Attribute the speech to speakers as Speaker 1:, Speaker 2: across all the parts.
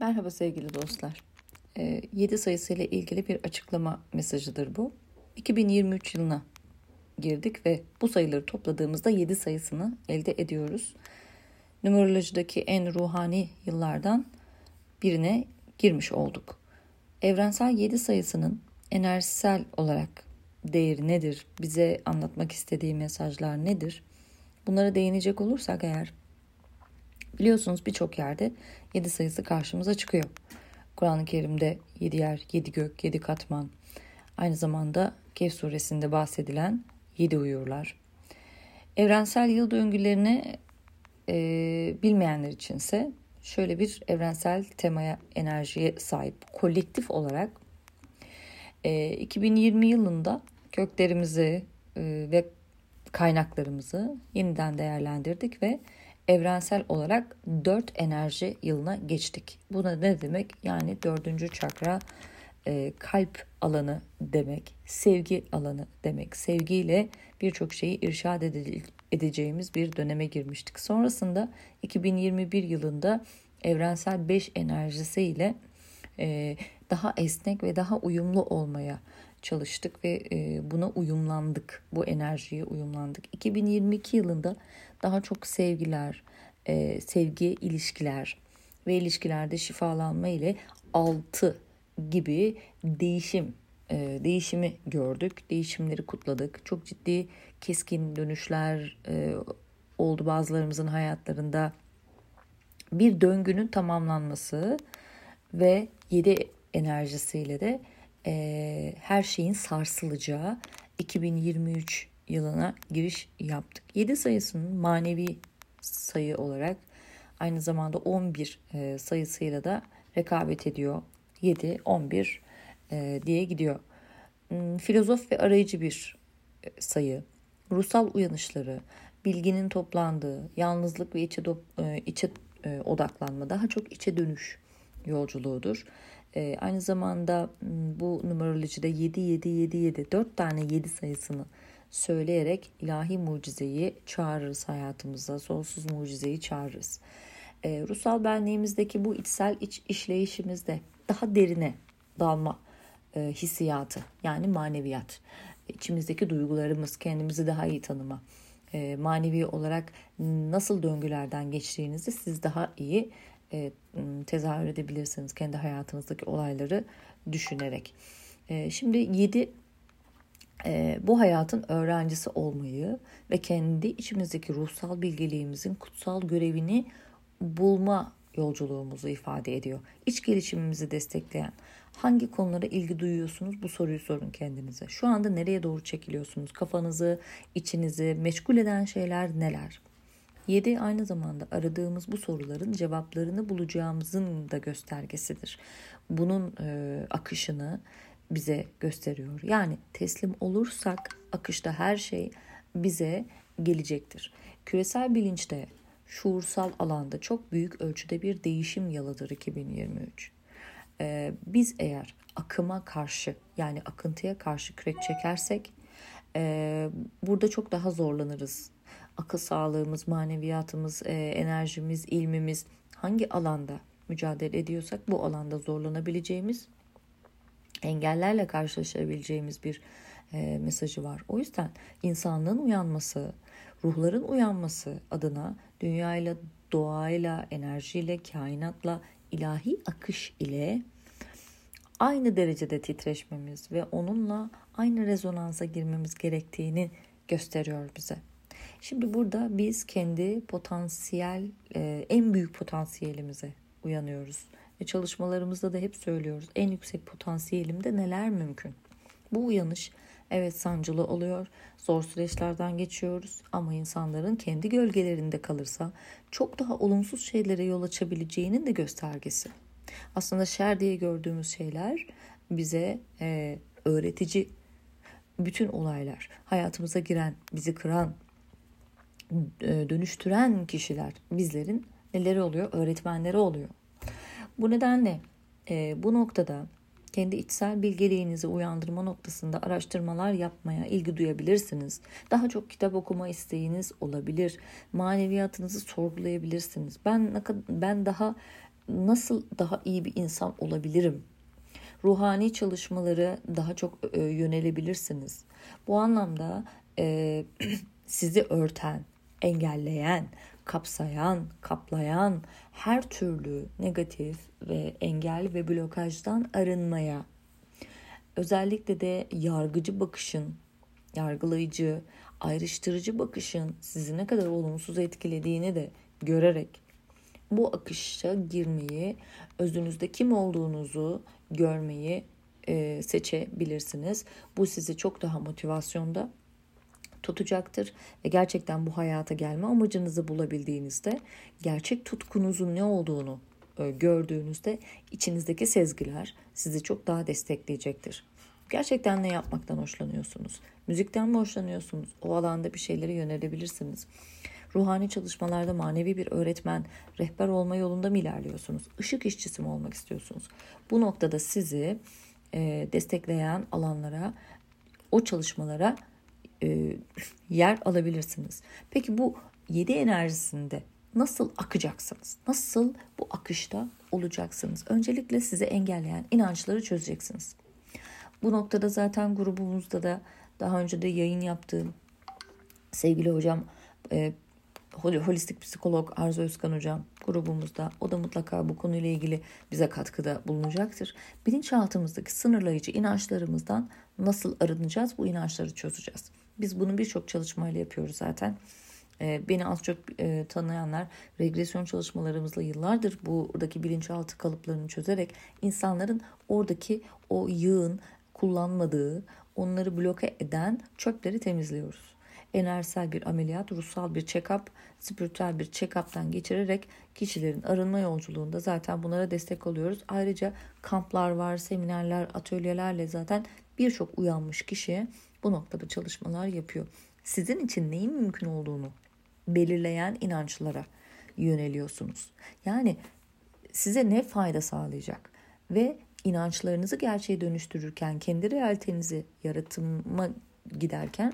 Speaker 1: Merhaba sevgili dostlar. 7 ee, sayısı ile ilgili bir açıklama mesajıdır bu. 2023 yılına girdik ve bu sayıları topladığımızda 7 sayısını elde ediyoruz. Numerolojideki en ruhani yıllardan birine girmiş olduk. Evrensel 7 sayısının enerjisel olarak değeri nedir? Bize anlatmak istediği mesajlar nedir? Bunlara değinecek olursak eğer Biliyorsunuz birçok yerde 7 sayısı karşımıza çıkıyor. Kur'an-ı Kerim'de 7 yer, 7 gök, 7 katman. Aynı zamanda Kehf suresinde bahsedilen 7 uyurlar. Evrensel yıl döngülerini e, bilmeyenler içinse şöyle bir evrensel temaya, enerjiye sahip kolektif olarak e, 2020 yılında köklerimizi e, ve kaynaklarımızı yeniden değerlendirdik ve evrensel olarak dört enerji yılına geçtik. Buna ne demek? Yani dördüncü çakra e, kalp alanı demek, sevgi alanı demek. Sevgiyle birçok şeyi irşad edeceğimiz bir döneme girmiştik. Sonrasında 2021 yılında evrensel 5 enerjisiyle e, daha esnek ve daha uyumlu olmaya çalıştık ve e, buna uyumlandık. Bu enerjiye uyumlandık. 2022 yılında daha çok sevgiler, e, sevgi, ilişkiler ve ilişkilerde şifalanma ile altı gibi değişim e, değişimi gördük. Değişimleri kutladık. Çok ciddi keskin dönüşler oldu bazılarımızın hayatlarında. Bir döngünün tamamlanması ve yedi enerjisiyle de e, her şeyin sarsılacağı 2023 yılına giriş yaptık. 7 sayısının manevi sayı olarak aynı zamanda 11 e, sayısıyla da rekabet ediyor. 7, 11 e, diye gidiyor. Hmm, filozof ve arayıcı bir e, sayı. Ruhsal uyanışları, bilginin toplandığı, yalnızlık ve içe, do, e, içe e, odaklanma, daha çok içe dönüş yolculuğudur. E, aynı zamanda bu numerolojide 7 7 7 7 4 tane 7 sayısını söyleyerek ilahi mucizeyi çağırırız hayatımıza. Sonsuz mucizeyi çağırırız. E, ruhsal benliğimizdeki bu içsel iç işleyişimizde daha derine dalma e, hissiyatı yani maneviyat. İçimizdeki duygularımız, kendimizi daha iyi tanıma, e, manevi olarak nasıl döngülerden geçtiğinizi siz daha iyi e, tezahür edebilirsiniz kendi hayatınızdaki olayları düşünerek. E, şimdi 7 e, bu hayatın öğrencisi olmayı ve kendi içimizdeki ruhsal bilgeliğimizin kutsal görevini bulma yolculuğumuzu ifade ediyor. İç gelişimimizi destekleyen hangi konulara ilgi duyuyorsunuz bu soruyu sorun kendinize. Şu anda nereye doğru çekiliyorsunuz? Kafanızı, içinizi meşgul eden şeyler neler? 7 aynı zamanda aradığımız bu soruların cevaplarını bulacağımızın da göstergesidir. Bunun e, akışını bize gösteriyor. Yani teslim olursak akışta her şey bize gelecektir. Küresel bilinçte, şuursal alanda çok büyük ölçüde bir değişim yalıdır 2023. Ee, biz eğer akıma karşı yani akıntıya karşı kürek çekersek e, burada çok daha zorlanırız akıl sağlığımız, maneviyatımız, e, enerjimiz, ilmimiz hangi alanda mücadele ediyorsak bu alanda zorlanabileceğimiz, engellerle karşılaşabileceğimiz bir e, mesajı var. O yüzden insanlığın uyanması, ruhların uyanması adına dünyayla, doğayla, enerjiyle, kainatla, ilahi akış ile aynı derecede titreşmemiz ve onunla aynı rezonansa girmemiz gerektiğini gösteriyor bize. Şimdi burada biz kendi potansiyel, e, en büyük potansiyelimize uyanıyoruz. Ve çalışmalarımızda da hep söylüyoruz. En yüksek potansiyelimde neler mümkün? Bu uyanış evet sancılı oluyor. Zor süreçlerden geçiyoruz ama insanların kendi gölgelerinde kalırsa çok daha olumsuz şeylere yol açabileceğinin de göstergesi. Aslında şer diye gördüğümüz şeyler bize e, öğretici bütün olaylar, hayatımıza giren, bizi kıran, dönüştüren kişiler bizlerin neleri oluyor? Öğretmenleri oluyor. Bu nedenle e, bu noktada kendi içsel bilgeliğinizi uyandırma noktasında araştırmalar yapmaya ilgi duyabilirsiniz. Daha çok kitap okuma isteğiniz olabilir. Maneviyatınızı sorgulayabilirsiniz. Ben ben daha nasıl daha iyi bir insan olabilirim? Ruhani çalışmaları daha çok e, yönelebilirsiniz. Bu anlamda e, sizi örten, engelleyen, kapsayan, kaplayan her türlü negatif ve engel ve blokajdan arınmaya, özellikle de yargıcı bakışın, yargılayıcı, ayrıştırıcı bakışın sizi ne kadar olumsuz etkilediğini de görerek bu akışa girmeyi, özünüzde kim olduğunuzu görmeyi e, seçebilirsiniz. Bu sizi çok daha motivasyonda tutacaktır ve gerçekten bu hayata gelme amacınızı bulabildiğinizde gerçek tutkunuzun ne olduğunu e, gördüğünüzde içinizdeki sezgiler sizi çok daha destekleyecektir. Gerçekten ne yapmaktan hoşlanıyorsunuz? Müzikten mi hoşlanıyorsunuz? O alanda bir şeylere yönelebilirsiniz. Ruhani çalışmalarda manevi bir öğretmen, rehber olma yolunda mı ilerliyorsunuz? Işık işçisi mi olmak istiyorsunuz? Bu noktada sizi e, destekleyen alanlara, o çalışmalara e, yer alabilirsiniz. Peki bu yedi enerjisinde nasıl akacaksınız? Nasıl bu akışta olacaksınız? Öncelikle sizi engelleyen inançları çözeceksiniz. Bu noktada zaten grubumuzda da daha önce de yayın yaptığım sevgili hocam e, holistik psikolog Arzu Özkan hocam grubumuzda o da mutlaka bu konuyla ilgili bize katkıda bulunacaktır. Bilinçaltımızdaki sınırlayıcı inançlarımızdan nasıl arınacağız? Bu inançları çözeceğiz. Biz bunu birçok çalışmayla yapıyoruz zaten. Ee, beni az çok e, tanıyanlar regresyon çalışmalarımızla yıllardır buradaki bilinçaltı kalıplarını çözerek insanların oradaki o yığın kullanmadığı, onları bloke eden çöpleri temizliyoruz. Enerjisel bir ameliyat, ruhsal bir check-up, spiritüel bir check-up'tan geçirerek kişilerin arınma yolculuğunda zaten bunlara destek oluyoruz. Ayrıca kamplar var, seminerler, atölyelerle zaten birçok uyanmış kişiye bu noktada çalışmalar yapıyor. Sizin için neyin mümkün olduğunu belirleyen inançlara yöneliyorsunuz. Yani size ne fayda sağlayacak ve inançlarınızı gerçeğe dönüştürürken kendi realitenizi yaratıma giderken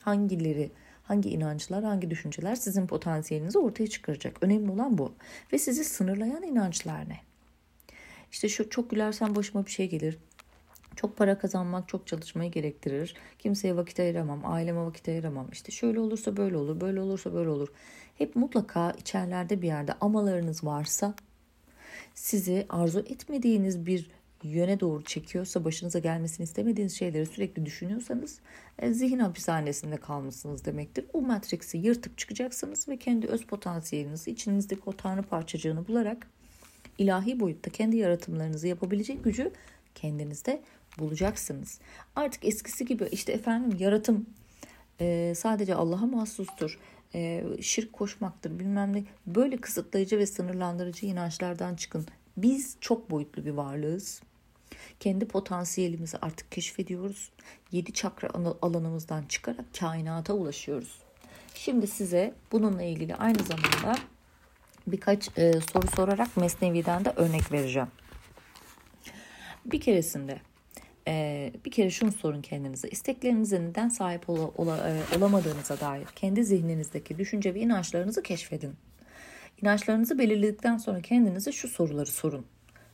Speaker 1: hangileri hangi inançlar, hangi düşünceler sizin potansiyelinizi ortaya çıkaracak. Önemli olan bu. Ve sizi sınırlayan inançlar ne? İşte şu çok gülersen başıma bir şey gelir. Çok para kazanmak çok çalışmayı gerektirir. Kimseye vakit ayıramam, aileme vakit ayıramam. İşte şöyle olursa böyle olur, böyle olursa böyle olur. Hep mutlaka içerlerde bir yerde amalarınız varsa sizi arzu etmediğiniz bir yöne doğru çekiyorsa, başınıza gelmesini istemediğiniz şeyleri sürekli düşünüyorsanız e, zihin hapishanesinde kalmışsınız demektir. O matriksi yırtıp çıkacaksınız ve kendi öz potansiyelinizi, içinizdeki o tanrı parçacığını bularak ilahi boyutta kendi yaratımlarınızı yapabilecek gücü kendinizde bulacaksınız. Artık eskisi gibi işte efendim yaratım e, sadece Allah'a mahsustur. E, şirk koşmaktır bilmem ne. Böyle kısıtlayıcı ve sınırlandırıcı inançlardan çıkın. Biz çok boyutlu bir varlığız. Kendi potansiyelimizi artık keşfediyoruz. Yedi çakra alanımızdan çıkarak kainata ulaşıyoruz. Şimdi size bununla ilgili aynı zamanda birkaç e, soru sorarak Mesnevi'den de örnek vereceğim. Bir keresinde e, bir kere şunu sorun kendinize. İsteklerinize neden sahip ola, ola, e, olamadığınıza dair kendi zihninizdeki düşünce ve inançlarınızı keşfedin. İnançlarınızı belirledikten sonra kendinize şu soruları sorun.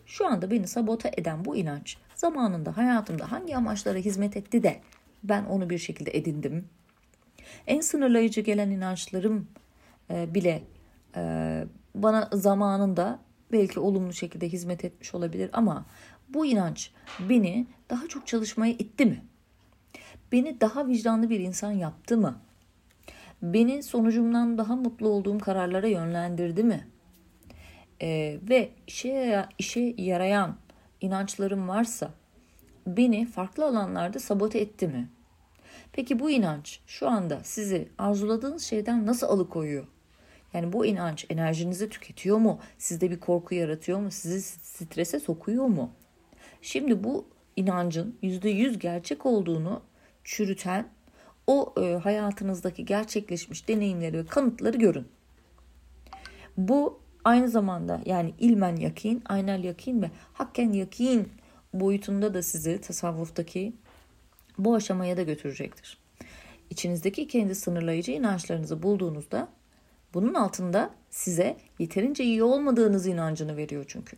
Speaker 1: Şu anda beni sabote eden bu inanç zamanında hayatımda hangi amaçlara hizmet etti de ben onu bir şekilde edindim. En sınırlayıcı gelen inançlarım e, bile e, bana zamanında belki olumlu şekilde hizmet etmiş olabilir ama bu inanç beni daha çok çalışmaya itti mi? Beni daha vicdanlı bir insan yaptı mı? Beni sonucumdan daha mutlu olduğum kararlara yönlendirdi mi? Ee, ve işe, işe yarayan inançlarım varsa beni farklı alanlarda sabote etti mi? Peki bu inanç şu anda sizi arzuladığınız şeyden nasıl alıkoyuyor? Yani bu inanç enerjinizi tüketiyor mu? Sizde bir korku yaratıyor mu? Sizi strese sokuyor mu? Şimdi bu inancın yüzde yüz gerçek olduğunu çürüten o e, hayatınızdaki gerçekleşmiş deneyimleri ve kanıtları görün. Bu aynı zamanda yani ilmen yakin, aynel yakin ve hakken yakin boyutunda da sizi tasavvuftaki bu aşamaya da götürecektir. İçinizdeki kendi sınırlayıcı inançlarınızı bulduğunuzda Bunun altında size yeterince iyi olmadığınız inancını veriyor çünkü.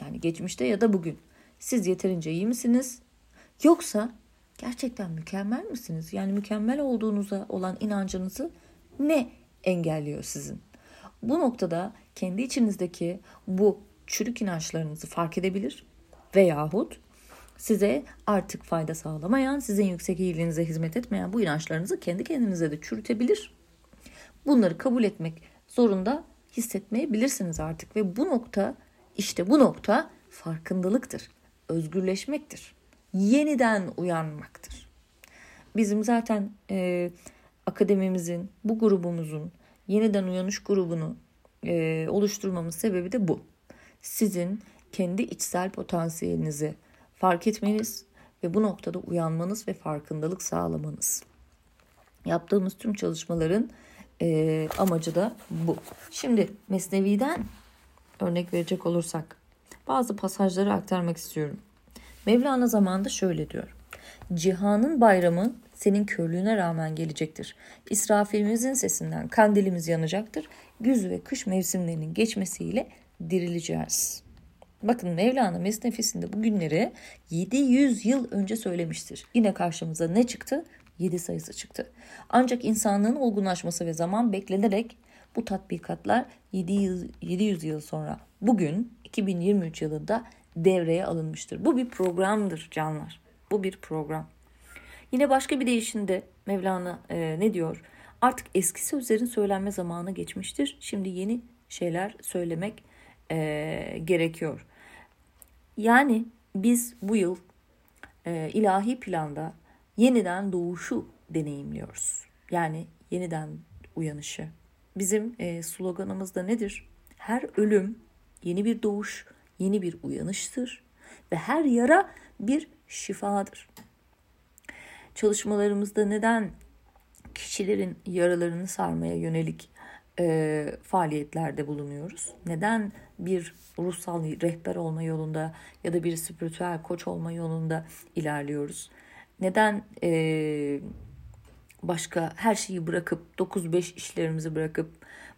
Speaker 1: Yani geçmişte ya da bugün. Siz yeterince iyi misiniz? Yoksa gerçekten mükemmel misiniz? Yani mükemmel olduğunuza olan inancınızı ne engelliyor sizin? Bu noktada kendi içinizdeki bu çürük inançlarınızı fark edebilir veyahut size artık fayda sağlamayan, sizin yüksek iyiliğinize hizmet etmeyen bu inançlarınızı kendi kendinize de çürütebilir. Bunları kabul etmek zorunda hissetmeyebilirsiniz artık ve bu nokta işte bu nokta farkındalıktır, özgürleşmektir, yeniden uyanmaktır. Bizim zaten e, akademimizin, bu grubumuzun yeniden uyanış grubunu e, oluşturmamız sebebi de bu. Sizin kendi içsel potansiyelinizi fark etmeniz ve bu noktada uyanmanız ve farkındalık sağlamanız. Yaptığımız tüm çalışmaların e, amacı da bu. Şimdi Mesnevi'den örnek verecek olursak bazı pasajları aktarmak istiyorum. Mevlana zamanında şöyle diyor. Cihanın bayramı senin körlüğüne rağmen gelecektir. İsrafilimizin sesinden kandilimiz yanacaktır. Güz ve kış mevsimlerinin geçmesiyle dirileceğiz. Bakın Mevlana Mesnefisinde bu günleri 700 yıl önce söylemiştir. Yine karşımıza ne çıktı? 7 sayısı çıktı. Ancak insanlığın olgunlaşması ve zaman beklenerek bu tatbikatlar 700, 700 yıl sonra bugün 2023 yılında devreye alınmıştır. Bu bir programdır canlar. Bu bir program. Yine başka bir deyişinde Mevlana e, ne diyor? Artık eski sözlerin söylenme zamanı geçmiştir. Şimdi yeni şeyler söylemek e, gerekiyor. Yani biz bu yıl e, ilahi planda yeniden doğuşu deneyimliyoruz. Yani yeniden uyanışı. Bizim e, sloganımız da nedir? Her ölüm yeni bir doğuş, yeni bir uyanıştır ve her yara bir şifadır. Çalışmalarımızda neden kişilerin yaralarını sarmaya yönelik e, faaliyetlerde bulunuyoruz? Neden bir ruhsal rehber olma yolunda ya da bir spiritüel koç olma yolunda ilerliyoruz? Neden e, başka her şeyi bırakıp 9-5 işlerimizi bırakıp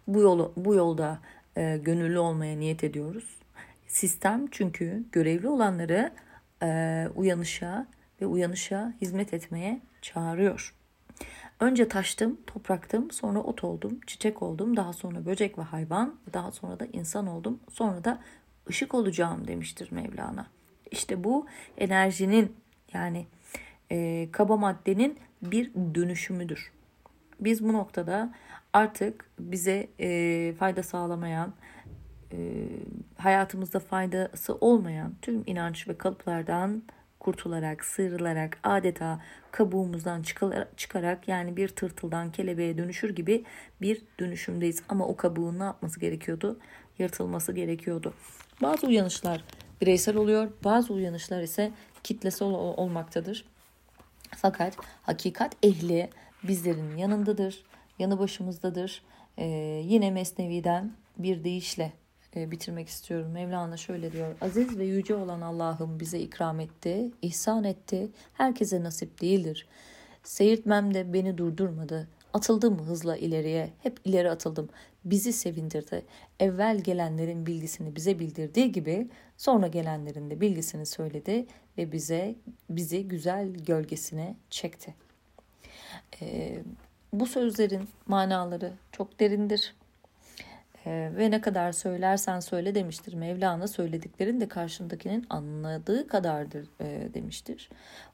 Speaker 1: bu yolu bu yolda e, gönüllü olmaya niyet ediyoruz? Sistem çünkü görevli olanları e, uyanışa ve uyanışa hizmet etmeye çağırıyor. Önce taştım, topraktım, sonra ot oldum, çiçek oldum, daha sonra böcek ve hayvan, daha sonra da insan oldum, sonra da ışık olacağım demiştir Mevlana. İşte bu enerjinin yani e, kaba maddenin bir dönüşümüdür. Biz bu noktada artık bize e, fayda sağlamayan, e, hayatımızda faydası olmayan tüm inanç ve kalıplardan kurtularak, sıyrılarak, adeta kabuğumuzdan çıkarak yani bir tırtıldan kelebeğe dönüşür gibi bir dönüşümdeyiz. Ama o kabuğun ne yapması gerekiyordu? Yırtılması gerekiyordu. Bazı uyanışlar bireysel oluyor, bazı uyanışlar ise kitlesel olmaktadır. Fakat hakikat ehli bizlerin yanındadır, yanı başımızdadır. Ee, yine Mesnevi'den bir deyişle e, bitirmek istiyorum. Mevlana şöyle diyor. Aziz ve yüce olan Allah'ım bize ikram etti, ihsan etti. Herkese nasip değildir. Seyirtmem de beni durdurmadı. Atıldım hızla ileriye. Hep ileri atıldım. Bizi sevindirdi. Evvel gelenlerin bilgisini bize bildirdiği gibi sonra gelenlerin de bilgisini söyledi ve bize bizi güzel gölgesine çekti. Ee, bu sözlerin manaları çok derindir. Ee, ve ne kadar söylersen söyle demiştir. Mevlana söylediklerin de karşındakinin anladığı kadardır e, demiştir.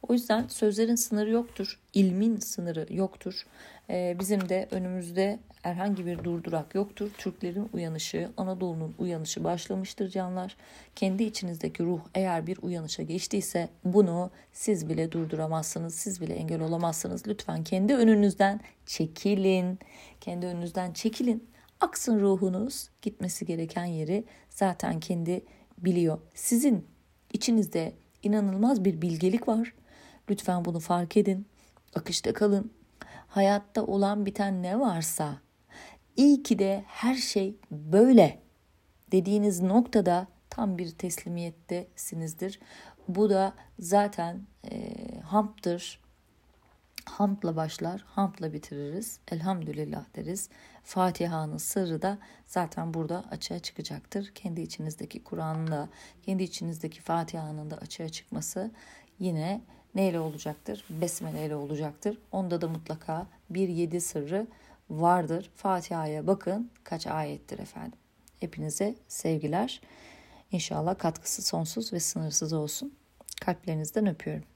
Speaker 1: O yüzden sözlerin sınırı yoktur. ilmin sınırı yoktur. E, bizim de önümüzde herhangi bir durdurak yoktur. Türklerin uyanışı, Anadolu'nun uyanışı başlamıştır canlar. Kendi içinizdeki ruh eğer bir uyanışa geçtiyse bunu siz bile durduramazsınız. Siz bile engel olamazsınız. Lütfen kendi önünüzden çekilin. Kendi önünüzden çekilin Aksın ruhunuz gitmesi gereken yeri zaten kendi biliyor. Sizin içinizde inanılmaz bir bilgelik var. Lütfen bunu fark edin. Akışta kalın. Hayatta olan biten ne varsa iyi ki de her şey böyle dediğiniz noktada tam bir teslimiyettesinizdir. Bu da zaten e, hamptır. Hamdla başlar, hamdla bitiririz. Elhamdülillah deriz. Fatiha'nın sırrı da zaten burada açığa çıkacaktır. Kendi içinizdeki Kur'an'ın da, kendi içinizdeki Fatiha'nın da açığa çıkması yine neyle olacaktır? Besmele ile olacaktır. Onda da mutlaka bir yedi sırrı vardır. Fatiha'ya bakın kaç ayettir efendim. Hepinize sevgiler. İnşallah katkısı sonsuz ve sınırsız olsun. Kalplerinizden öpüyorum.